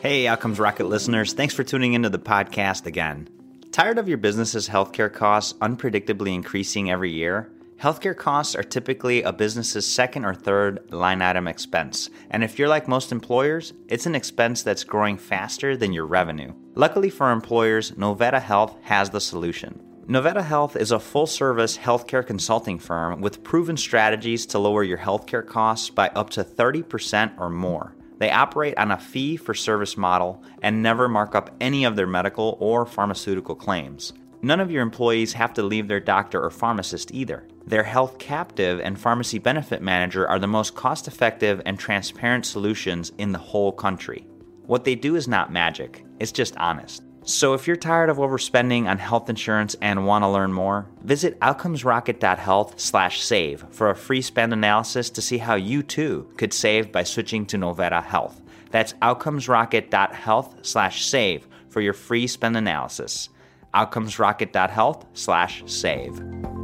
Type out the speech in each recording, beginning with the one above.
Hey, Outcomes Rocket listeners, thanks for tuning into the podcast again. Tired of your business's healthcare costs unpredictably increasing every year? Healthcare costs are typically a business's second or third line item expense, and if you're like most employers, it's an expense that's growing faster than your revenue. Luckily for employers, Novetta Health has the solution. Novetta Health is a full service healthcare consulting firm with proven strategies to lower your healthcare costs by up to 30% or more. They operate on a fee for service model and never mark up any of their medical or pharmaceutical claims. None of your employees have to leave their doctor or pharmacist either. Their health captive and pharmacy benefit manager are the most cost effective and transparent solutions in the whole country. What they do is not magic, it's just honest. So if you're tired of overspending on health insurance and want to learn more, visit outcomesrocket.health/save for a free spend analysis to see how you too could save by switching to Novetta Health. That's outcomesrocket.health/save for your free spend analysis. outcomesrocket.health/save.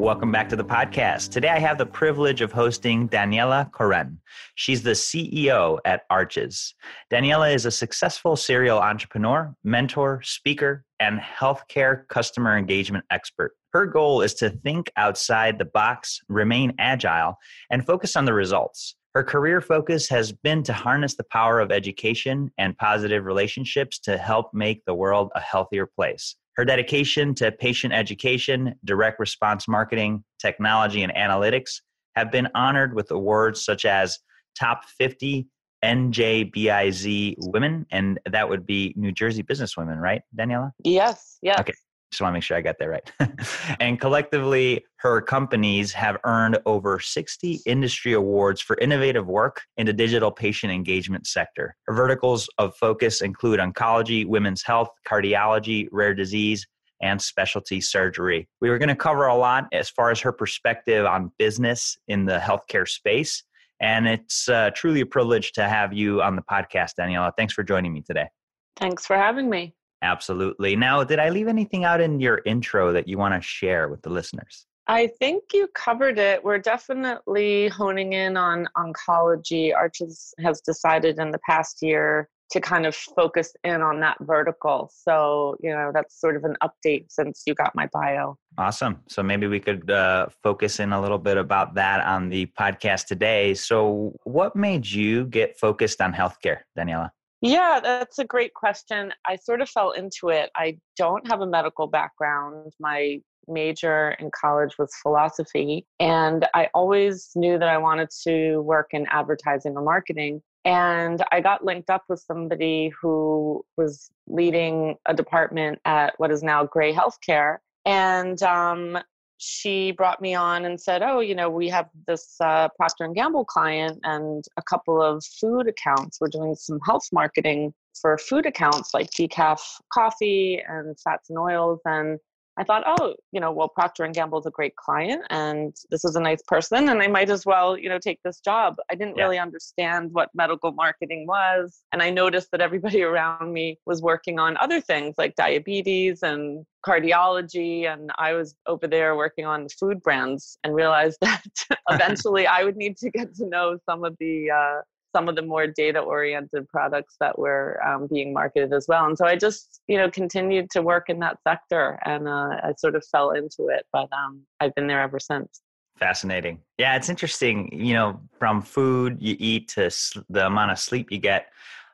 Welcome back to the podcast. Today I have the privilege of hosting Daniela Koren. She's the CEO at Arches. Daniela is a successful serial entrepreneur, mentor, speaker, and healthcare customer engagement expert. Her goal is to think outside the box, remain agile, and focus on the results. Her career focus has been to harness the power of education and positive relationships to help make the world a healthier place. Her dedication to patient education, direct response marketing, technology, and analytics have been honored with awards such as Top 50 NJBIZ Women, and that would be New Jersey Business Women, right, Daniela? Yes, yes. Okay, just want to make sure I got that right. and collectively, her companies have earned over 60 industry awards for innovative work in the digital patient engagement sector. Her verticals of focus include oncology, women's health, cardiology, rare disease, and specialty surgery. We were going to cover a lot as far as her perspective on business in the healthcare space. And it's uh, truly a privilege to have you on the podcast, Daniela. Thanks for joining me today. Thanks for having me. Absolutely. Now, did I leave anything out in your intro that you want to share with the listeners? I think you covered it. We're definitely honing in on oncology. Arches has decided in the past year to kind of focus in on that vertical. So, you know, that's sort of an update since you got my bio. Awesome. So maybe we could uh, focus in a little bit about that on the podcast today. So, what made you get focused on healthcare, Daniela? Yeah, that's a great question. I sort of fell into it. I don't have a medical background. My major in college was philosophy, and I always knew that I wanted to work in advertising or marketing. And I got linked up with somebody who was leading a department at what is now Grey Healthcare. And um, she brought me on and said, "Oh, you know, we have this uh, Procter and Gamble client and a couple of food accounts. We're doing some health marketing for food accounts like decaf coffee and fats and oils, and I thought, oh, you know, well, Procter and Gamble is a great client, and this is a nice person, and I might as well, you know, take this job. I didn't yeah. really understand what medical marketing was, and I noticed that everybody around me was working on other things like diabetes and cardiology, and I was over there working on the food brands, and realized that eventually I would need to get to know some of the uh, some of the more data oriented products that were um, being marketed as well. And so I just, you know, continued to work in that sector and uh, I sort of fell into it, but um, I've been there ever since. Fascinating. Yeah, it's interesting, you know, from food you eat to the amount of sleep you get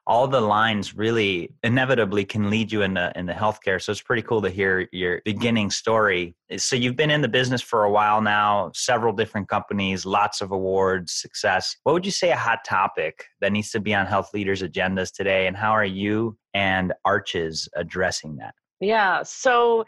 all the lines really inevitably can lead you in the healthcare. So it's pretty cool to hear your beginning story. So you've been in the business for a while now, several different companies, lots of awards, success. What would you say a hot topic that needs to be on health leaders' agendas today, and how are you and Arches addressing that? Yeah. So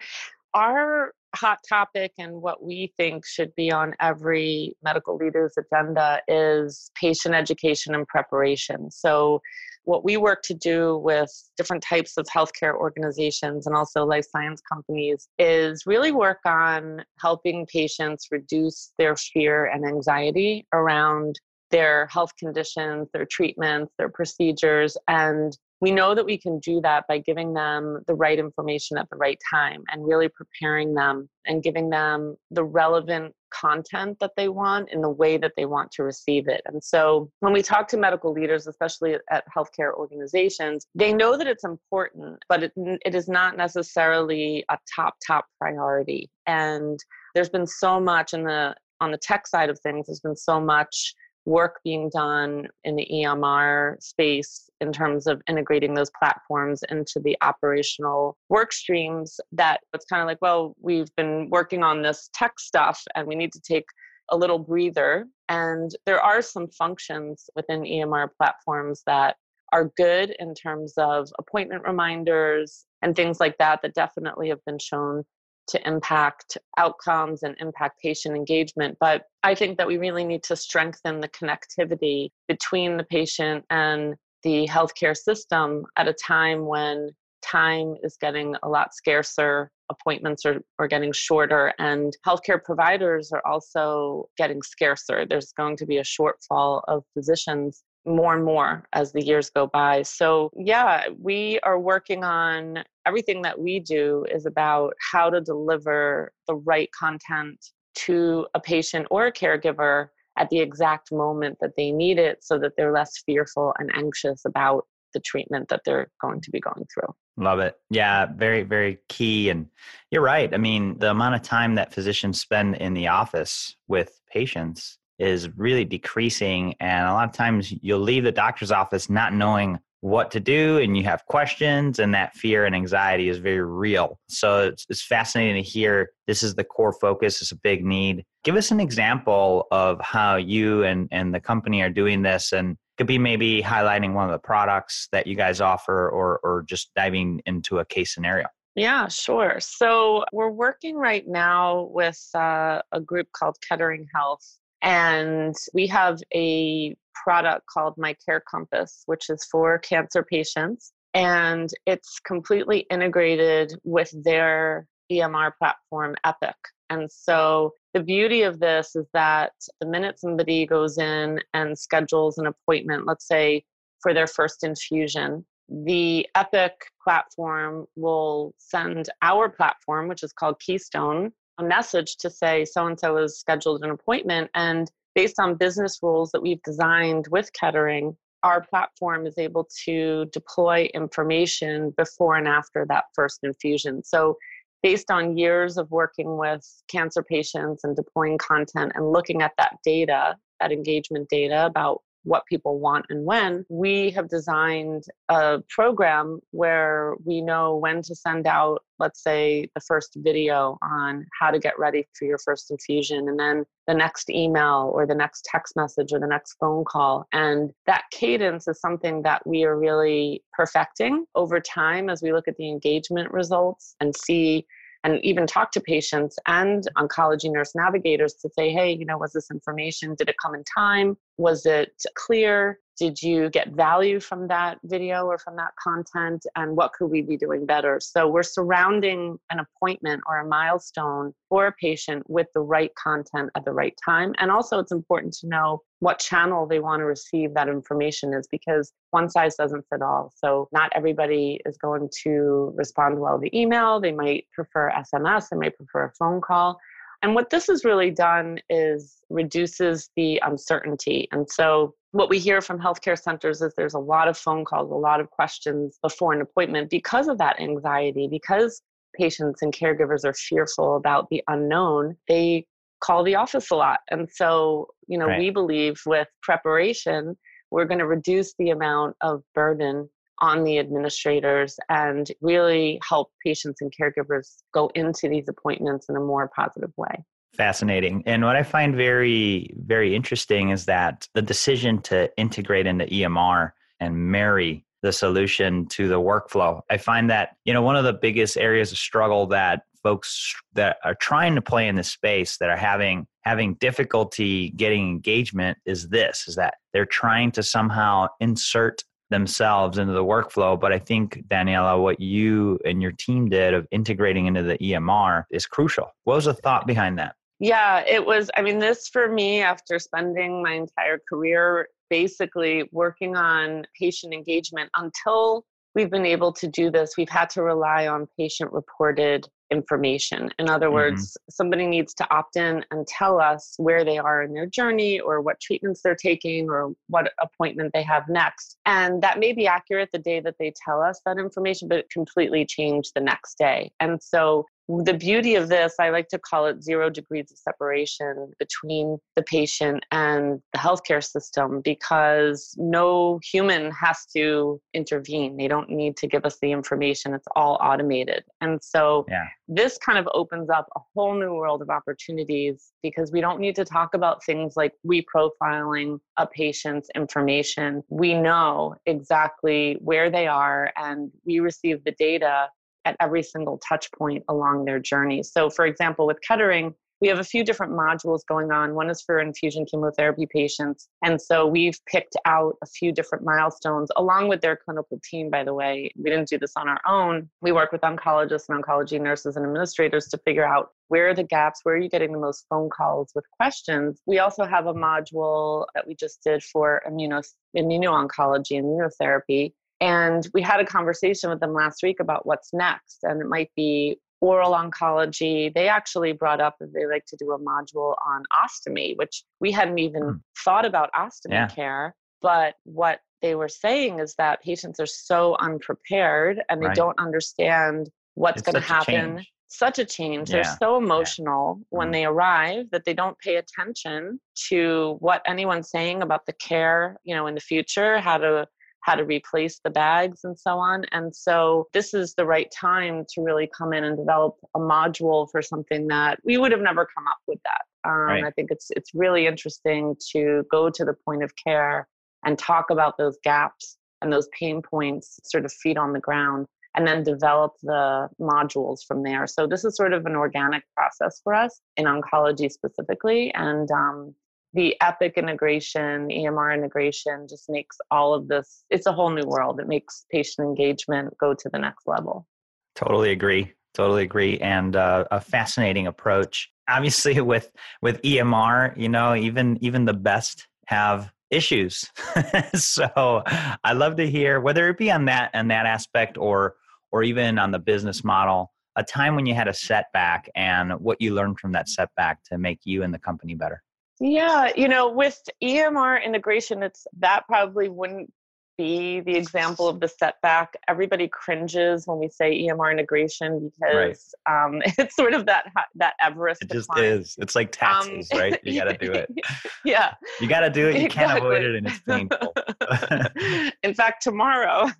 our hot topic and what we think should be on every medical leader's agenda is patient education and preparation. So what we work to do with different types of healthcare organizations and also life science companies is really work on helping patients reduce their fear and anxiety around their health conditions, their treatments, their procedures, and we know that we can do that by giving them the right information at the right time and really preparing them and giving them the relevant content that they want in the way that they want to receive it. And so when we talk to medical leaders, especially at healthcare organizations, they know that it's important, but it, it is not necessarily a top, top priority. And there's been so much in the on the tech side of things, there's been so much work being done in the EMR space in terms of integrating those platforms into the operational work streams that it's kind of like, well, we've been working on this tech stuff and we need to take a little breather. And there are some functions within EMR platforms that are good in terms of appointment reminders and things like that that definitely have been shown to impact outcomes and impact patient engagement. But I think that we really need to strengthen the connectivity between the patient and the healthcare system at a time when time is getting a lot scarcer, appointments are, are getting shorter, and healthcare providers are also getting scarcer. There's going to be a shortfall of physicians more and more as the years go by. So, yeah, we are working on everything that we do is about how to deliver the right content to a patient or a caregiver at the exact moment that they need it so that they're less fearful and anxious about the treatment that they're going to be going through. Love it. Yeah, very, very key. And you're right. I mean, the amount of time that physicians spend in the office with patients is really decreasing. And a lot of times you'll leave the doctor's office not knowing what to do and you have questions and that fear and anxiety is very real so it's, it's fascinating to hear this is the core focus it's a big need give us an example of how you and, and the company are doing this and could be maybe highlighting one of the products that you guys offer or, or just diving into a case scenario yeah, sure. So we're working right now with uh, a group called Kettering Health, and we have a product called My Care Compass, which is for cancer patients. And it's completely integrated with their EMR platform, Epic. And so the beauty of this is that the minute somebody goes in and schedules an appointment, let's say for their first infusion, the Epic platform will send our platform, which is called Keystone, a message to say so and so has scheduled an appointment. And based on business rules that we've designed with Kettering, our platform is able to deploy information before and after that first infusion. So, based on years of working with cancer patients and deploying content and looking at that data, that engagement data about what people want and when, we have designed a program where we know when to send out, let's say, the first video on how to get ready for your first infusion, and then the next email or the next text message or the next phone call. And that cadence is something that we are really perfecting over time as we look at the engagement results and see and even talk to patients and oncology nurse navigators to say, hey, you know, was this information? Did it come in time? Was it clear? Did you get value from that video or from that content? And what could we be doing better? So we're surrounding an appointment or a milestone for a patient with the right content at the right time. And also, it's important to know what channel they want to receive that information is because one size doesn't fit all. So not everybody is going to respond well to email. They might prefer SMS, they might prefer a phone call. And what this has really done is reduces the uncertainty. And so what we hear from healthcare centers is there's a lot of phone calls, a lot of questions before an appointment because of that anxiety, because patients and caregivers are fearful about the unknown. They call the office a lot. And so, you know, right. we believe with preparation, we're going to reduce the amount of burden on the administrators and really help patients and caregivers go into these appointments in a more positive way. Fascinating. And what I find very, very interesting is that the decision to integrate into EMR and marry the solution to the workflow. I find that, you know, one of the biggest areas of struggle that folks that are trying to play in this space that are having having difficulty getting engagement is this is that they're trying to somehow insert themselves into the workflow. But I think, Daniela, what you and your team did of integrating into the EMR is crucial. What was the thought behind that? Yeah, it was. I mean, this for me, after spending my entire career basically working on patient engagement until we've been able to do this, we've had to rely on patient reported information. In other mm-hmm. words, somebody needs to opt in and tell us where they are in their journey or what treatments they're taking or what appointment they have next. And that may be accurate the day that they tell us that information, but it completely changed the next day. And so the beauty of this, I like to call it zero degrees of separation between the patient and the healthcare system because no human has to intervene. They don't need to give us the information, it's all automated. And so yeah. this kind of opens up a whole new world of opportunities because we don't need to talk about things like reprofiling a patient's information. We know exactly where they are and we receive the data at every single touch point along their journey. So, for example, with Kettering, we have a few different modules going on. One is for infusion chemotherapy patients. And so we've picked out a few different milestones along with their clinical team, by the way. We didn't do this on our own. We work with oncologists and oncology nurses and administrators to figure out where are the gaps, where are you getting the most phone calls with questions. We also have a module that we just did for immuno, immuno-oncology, immunotherapy. And we had a conversation with them last week about what's next. And it might be oral oncology. They actually brought up that they like to do a module on ostomy, which we hadn't even mm. thought about ostomy yeah. care. But what they were saying is that patients are so unprepared and they right. don't understand what's going to happen. Such a change. Yeah. They're so emotional yeah. when mm. they arrive that they don't pay attention to what anyone's saying about the care, you know, in the future, how to how to replace the bags and so on. And so this is the right time to really come in and develop a module for something that we would have never come up with that. Um, right. I think it's it's really interesting to go to the point of care and talk about those gaps and those pain points, sort of feet on the ground, and then develop the modules from there. So this is sort of an organic process for us in oncology specifically, and um, the epic integration emr integration just makes all of this it's a whole new world. It makes patient engagement go to the next level. Totally agree. Totally agree. And uh, a fascinating approach. Obviously with with emr you know even even the best have issues. So i love to hear whether it be on that and that aspect or or even on the business model a time when you had a setback and what you learned from that setback to make you and the company better yeah, you know, with EMR integration, it's that probably wouldn't be the example of the setback. Everybody cringes when we say EMR integration because right. um, it's sort of that that Everest. It just is. It's like taxes, um, right? You got to do it. yeah, you got to do it. You exactly. can't avoid it, and it's painful. In fact, tomorrow,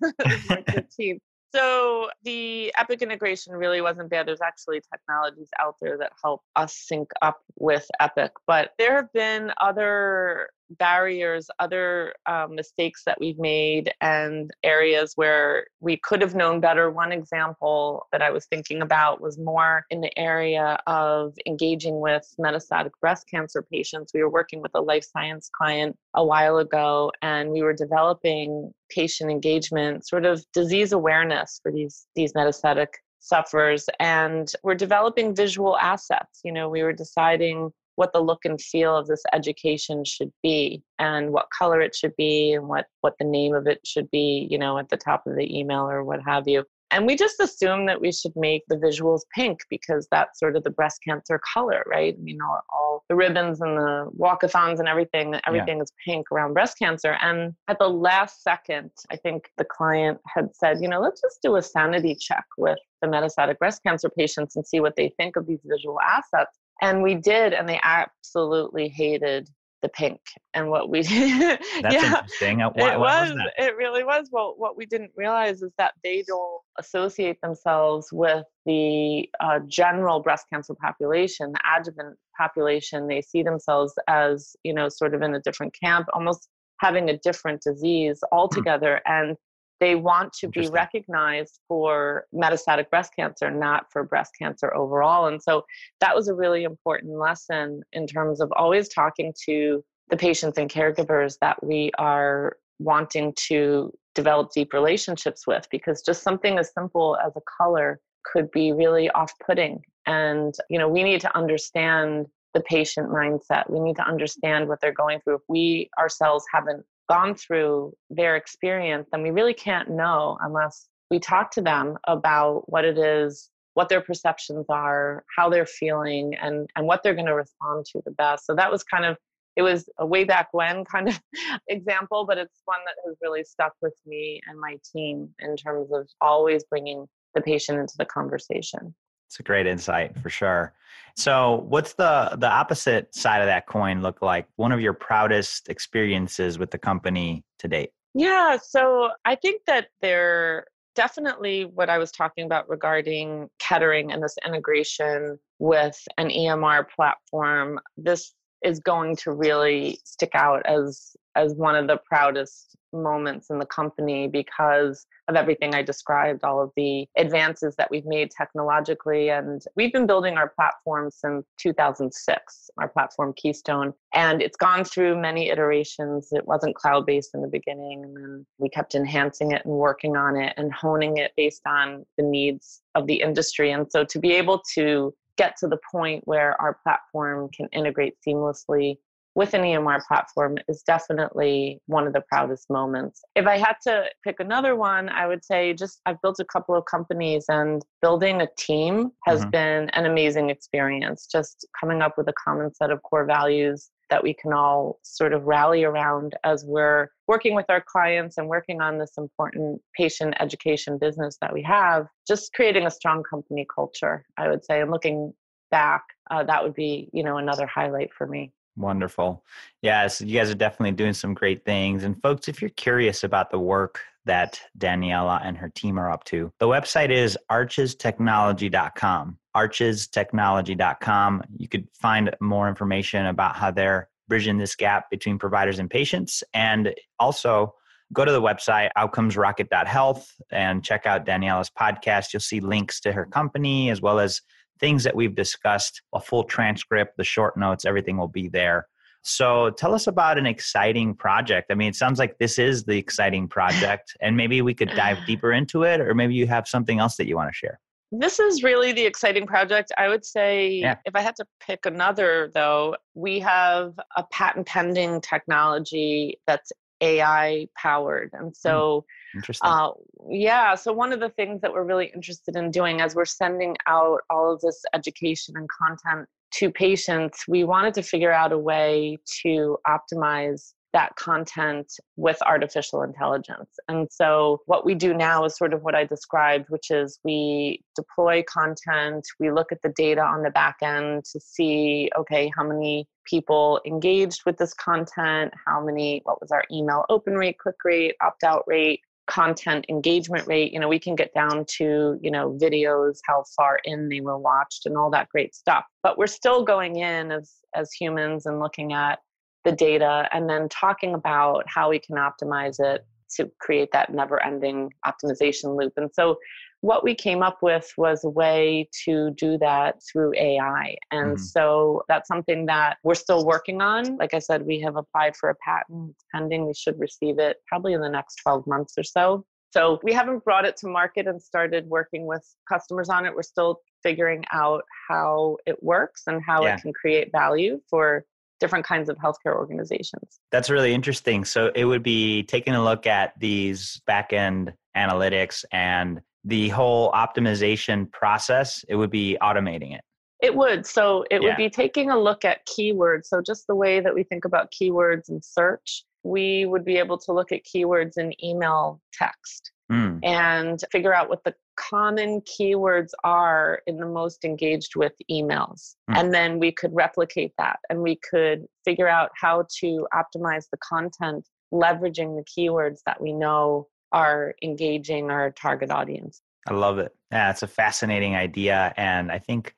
March 15th, so the Epic integration really wasn't bad. There's actually technologies out there that help us sync up with Epic, but there have been other barriers, other um, mistakes that we've made, and areas where we could have known better. One example that I was thinking about was more in the area of engaging with metastatic breast cancer patients. We were working with a life science client a while ago, and we were developing patient engagement, sort of disease awareness for these, these metastatic sufferers. And we're developing visual assets. You know, we were deciding what the look and feel of this education should be and what color it should be and what what the name of it should be you know at the top of the email or what have you. And we just assume that we should make the visuals pink because that's sort of the breast cancer color right? You know all the ribbons and the walkathons and everything everything yeah. is pink around breast cancer. And at the last second i think the client had said you know let's just do a sanity check with the metastatic breast cancer patients and see what they think of these visual assets and we did and they absolutely hated the pink and what we did. That's yeah, interesting. Uh, it was, was it really was. Well what we didn't realize is that they don't associate themselves with the uh, general breast cancer population the adjuvant population. They see themselves as you know sort of in a different camp almost having a different disease hmm. altogether. And they want to be recognized for metastatic breast cancer, not for breast cancer overall. And so that was a really important lesson in terms of always talking to the patients and caregivers that we are wanting to develop deep relationships with because just something as simple as a color could be really off-putting. And you know we need to understand the patient mindset. We need to understand what they're going through. If we ourselves haven't gone through their experience, then we really can't know unless we talk to them about what it is, what their perceptions are, how they're feeling, and, and what they're going to respond to the best. So that was kind of it was a way back when kind of example, but it's one that has really stuck with me and my team in terms of always bringing the patient into the conversation. It's a great insight for sure. So, what's the the opposite side of that coin look like? One of your proudest experiences with the company to date? Yeah, so I think that there definitely what I was talking about regarding Kettering and this integration with an EMR platform. This is going to really stick out as as one of the proudest moments in the company because of everything I described, all of the advances that we've made technologically. And we've been building our platform since 2006, our platform Keystone. And it's gone through many iterations. It wasn't cloud based in the beginning. And then we kept enhancing it and working on it and honing it based on the needs of the industry. And so to be able to get to the point where our platform can integrate seamlessly with an EMR platform is definitely one of the proudest moments. If I had to pick another one, I would say just I've built a couple of companies and building a team has mm-hmm. been an amazing experience. Just coming up with a common set of core values that we can all sort of rally around as we're working with our clients and working on this important patient education business that we have, just creating a strong company culture, I would say. And looking back, uh, that would be, you know, another highlight for me. Wonderful. Yes, you guys are definitely doing some great things. And folks, if you're curious about the work that Daniela and her team are up to, the website is archestechnology.com. Archestechnology.com. You could find more information about how they're bridging this gap between providers and patients. And also, go to the website outcomesrocket.health and check out Daniela's podcast. You'll see links to her company as well as things that we've discussed, a full transcript, the short notes, everything will be there. So tell us about an exciting project. I mean, it sounds like this is the exciting project, and maybe we could dive deeper into it, or maybe you have something else that you want to share. This is really the exciting project. I would say, yeah. if I had to pick another, though, we have a patent pending technology that's AI powered. And hmm. so, Interesting. Uh, yeah. So, one of the things that we're really interested in doing as we're sending out all of this education and content to patients, we wanted to figure out a way to optimize that content with artificial intelligence. And so, what we do now is sort of what I described, which is we deploy content, we look at the data on the back end to see, okay, how many people engaged with this content, how many, what was our email open rate, click rate, opt out rate, content engagement rate you know we can get down to you know videos how far in they were watched and all that great stuff but we're still going in as as humans and looking at the data and then talking about how we can optimize it to create that never ending optimization loop and so what we came up with was a way to do that through AI. And mm-hmm. so that's something that we're still working on. Like I said, we have applied for a patent, pending. We should receive it probably in the next 12 months or so. So we haven't brought it to market and started working with customers on it. We're still figuring out how it works and how yeah. it can create value for different kinds of healthcare organizations. That's really interesting. So it would be taking a look at these back end analytics and the whole optimization process, it would be automating it. It would. So it yeah. would be taking a look at keywords. So just the way that we think about keywords and search, we would be able to look at keywords in email text mm. and figure out what the common keywords are in the most engaged with emails. Mm. And then we could replicate that and we could figure out how to optimize the content leveraging the keywords that we know are engaging our target audience. I love it. Yeah, it's a fascinating idea. And I think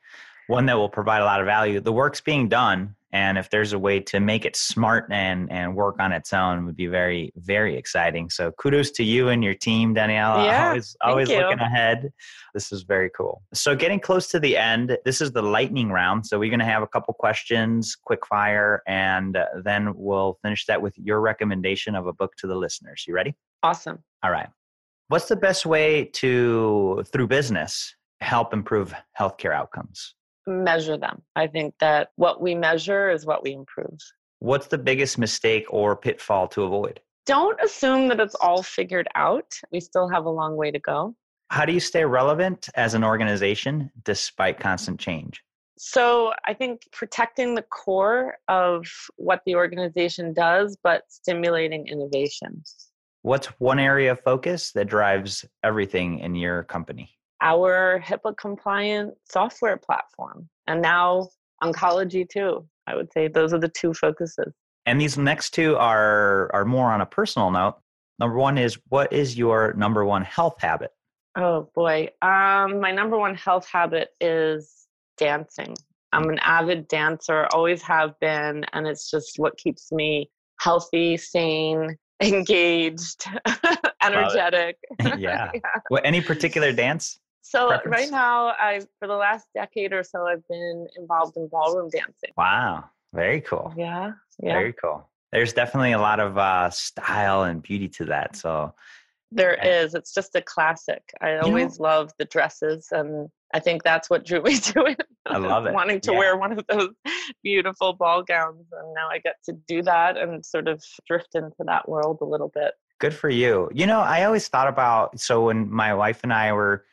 one that will provide a lot of value. The work's being done. And if there's a way to make it smart and, and work on its own would be very, very exciting. So kudos to you and your team, Daniela. Yeah, always always looking ahead. This is very cool. So getting close to the end, this is the lightning round. So we're gonna have a couple questions, quick fire, and uh, then we'll finish that with your recommendation of a book to the listeners. You ready? Awesome. All right. What's the best way to, through business, help improve healthcare outcomes? Measure them. I think that what we measure is what we improve. What's the biggest mistake or pitfall to avoid? don't assume that it's all figured out. We still have a long way to go. How do you stay relevant as an organization despite constant change? So I think protecting the core of what the organization does, but stimulating innovation. What's one area of focus that drives everything in your company? Our HIPAA compliant software platform, and now oncology too. I would say those are the two focuses. And these next two are are more on a personal note. Number one is what is your number one health habit? Oh boy. Um, my number one health habit is dancing. I'm an avid dancer, always have been, and it's just what keeps me healthy, sane, engaged, energetic. yeah. yeah. Well, any particular dance? So preference? right now, I for the last decade or so, I've been involved in ballroom dancing. Wow, very cool. Yeah, yeah. Very cool. There's definitely a lot of uh, style and beauty to that. So there is. It's just a classic. I always know, love the dresses, and I think that's what drew me to it. I love it. Wanting to yeah. wear one of those beautiful ball gowns, and now I get to do that and sort of drift into that world a little bit. Good for you. You know, I always thought about so when my wife and I were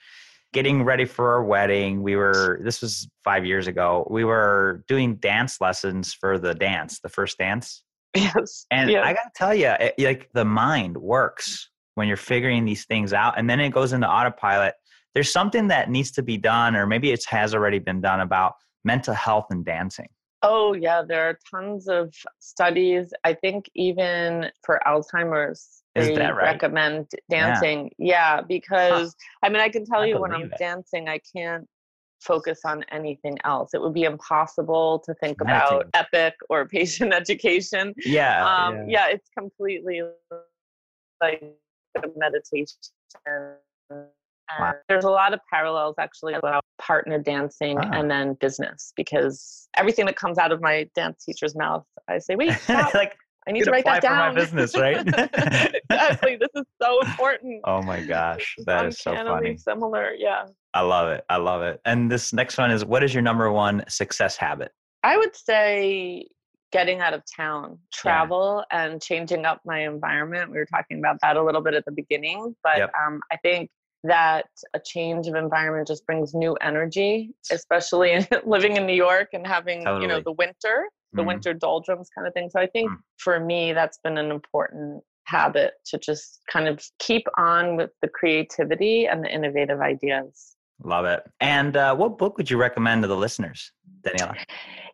getting ready for our wedding. We were, this was five years ago, we were doing dance lessons for the dance, the first dance. Yes. And yes. I got to tell you, it, like the mind works when you're figuring these things out and then it goes into autopilot. There's something that needs to be done, or maybe it has already been done about mental health and dancing. Oh, yeah, there are tons of studies. I think even for Alzheimer's, they right? recommend dancing. Yeah, yeah because huh. I mean, I can tell I you when I'm it. dancing, I can't focus on anything else. It would be impossible to think about epic or patient education. Yeah, um, yeah. yeah, it's completely like a meditation. Wow. There's a lot of parallels actually about partner dancing wow. and then business because everything that comes out of my dance teacher's mouth, I say, wait, like I need to write that down. my business, right? exactly. This is so important. Oh my gosh, that is so funny. Similar, yeah. I love it. I love it. And this next one is: What is your number one success habit? I would say getting out of town, travel, yeah. and changing up my environment. We were talking about that a little bit at the beginning, but yep. um, I think that a change of environment just brings new energy, especially in, living in New York and having totally. you know the winter the mm winter doldrums kind of thing. So I think mm for me, that's been an important habit to just kind of keep on with the creativity and the innovative ideas. Love it. And uh, what book would you recommend to the listeners, Daniela?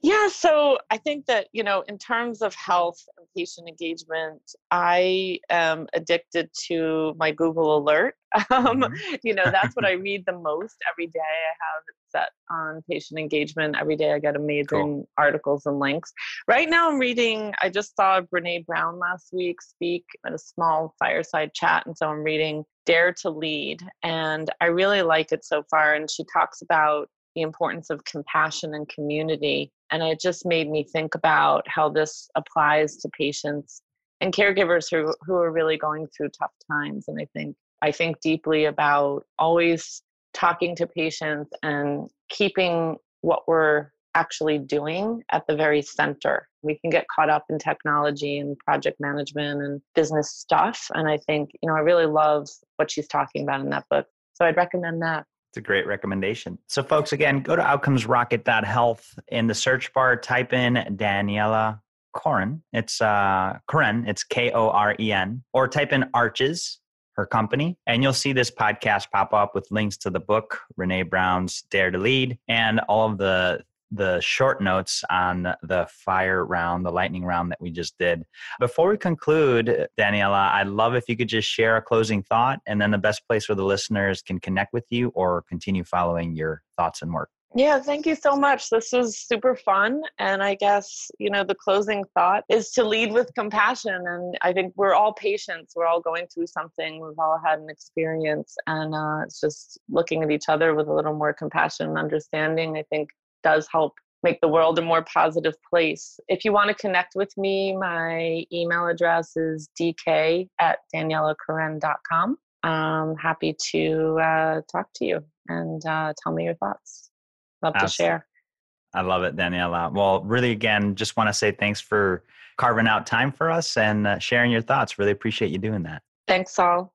Yeah, so I think that, you know, in terms of health and patient engagement, I am addicted to my Google Alert. Um, mm-hmm. You know, that's what I read the most every day. I have it set on patient engagement. Every day I get amazing cool. articles and links. Right now I'm reading, I just saw Brene Brown last week speak at a small fireside chat. And so I'm reading Dare to Lead. And I really like it so far. And she talks about the importance of compassion and community. And it just made me think about how this applies to patients and caregivers who, who are really going through tough times. And I think I think deeply about always talking to patients and keeping what we're actually doing at the very center. We can get caught up in technology and project management and business stuff. And I think, you know, I really love what she's talking about in that book. So I'd recommend that. It's a great recommendation. So, folks, again, go to outcomesrocket.health. In the search bar, type in Daniela Koren. It's uh, Koren. It's K O R E N. Or type in Arches, her company, and you'll see this podcast pop up with links to the book, Brene Brown's Dare to Lead, and all of the the short notes on the fire round, the lightning round that we just did. Before we conclude, Daniela, I'd love if you could just share a closing thought and then the best place where the listeners can connect with you or continue following your thoughts and work. Yeah, thank you so much. This was super fun. And I guess, you know, the closing thought is to lead with compassion. And I think we're all patients. We're all going through something. We've all had an experience. And uh, it's just looking at each other with a little more compassion and understanding, I think does help make the world a more positive place. If you want to connect with me, my email address is dk at danielakoren.com. I'm happy to uh, talk to you and uh, tell me your thoughts. Love Absolutely. to share. I love it, Daniela. Well, really, again, just want to say thanks for carving out time for us and uh, sharing your thoughts. Really appreciate you doing that. Thanks, Saul.